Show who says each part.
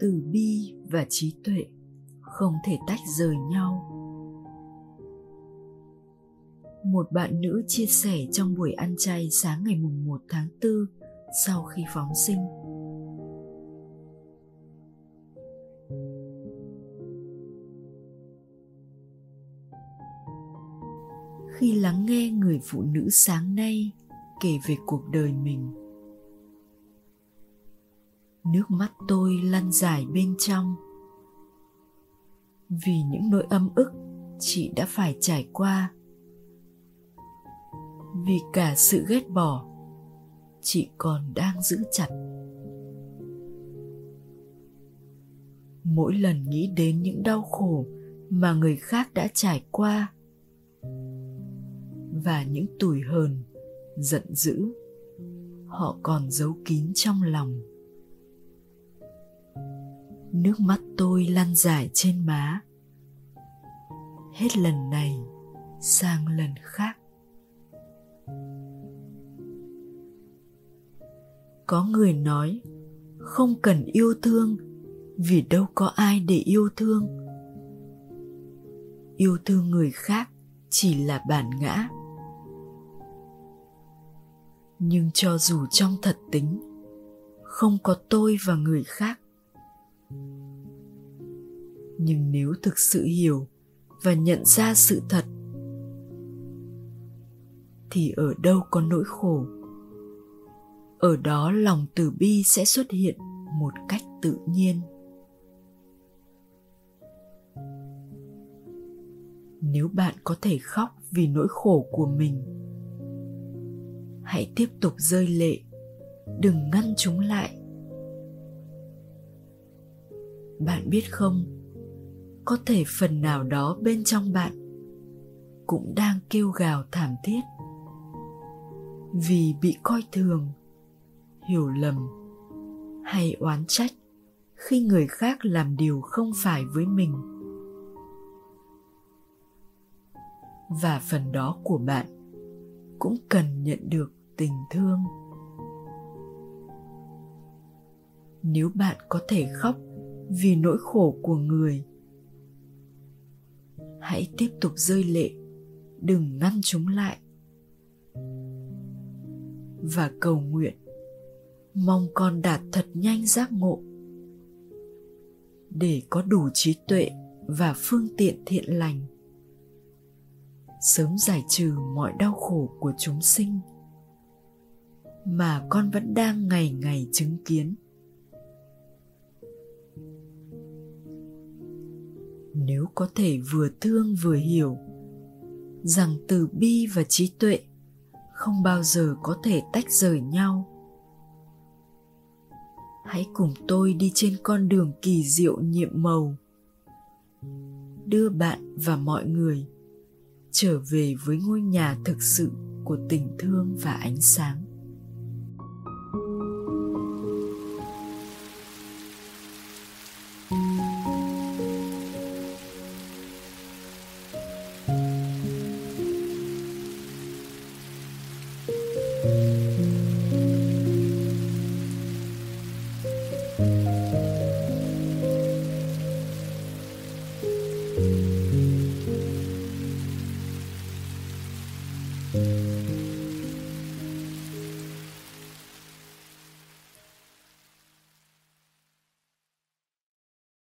Speaker 1: Từ bi và trí tuệ không thể tách rời nhau một bạn nữ chia sẻ trong buổi ăn chay sáng ngày mùng 1 tháng 4 sau khi phóng sinh. Khi lắng nghe người phụ nữ sáng nay kể về cuộc đời mình, nước mắt tôi lăn dài bên trong. Vì những nỗi âm ức chị đã phải trải qua. Vì cả sự ghét bỏ chị còn đang giữ chặt. Mỗi lần nghĩ đến những đau khổ mà người khác đã trải qua và những tủi hờn, giận dữ, họ còn giấu kín trong lòng nước mắt tôi lăn dài trên má. Hết lần này sang lần khác. Có người nói, không cần yêu thương, vì đâu có ai để yêu thương. Yêu thương người khác chỉ là bản ngã. Nhưng cho dù trong thật tính, không có tôi và người khác nhưng nếu thực sự hiểu và nhận ra sự thật, thì ở đâu có nỗi khổ. Ở đó lòng từ bi sẽ xuất hiện một cách tự nhiên. Nếu bạn có thể khóc vì nỗi khổ của mình, hãy tiếp tục rơi lệ, đừng ngăn chúng lại. Bạn biết không? Có thể phần nào đó bên trong bạn cũng đang kêu gào thảm thiết. Vì bị coi thường, hiểu lầm hay oán trách khi người khác làm điều không phải với mình. Và phần đó của bạn cũng cần nhận được tình thương. Nếu bạn có thể khóc vì nỗi khổ của người hãy tiếp tục rơi lệ. Đừng ngăn chúng lại. Và cầu nguyện. Mong con đạt thật nhanh giác ngộ. Để có đủ trí tuệ và phương tiện thiện lành. Sớm giải trừ mọi đau khổ của chúng sinh. Mà con vẫn đang ngày ngày chứng kiến. Nếu có thể vừa thương vừa hiểu. Rằng từ bi và trí tuệ không bao giờ có thể tách rời nhau. Hãy cùng tôi đi trên con đường kỳ diệu nhiệm màu. Đưa bạn và mọi người trở về với ngôi nhà thực sự của tình thương và ánh sáng.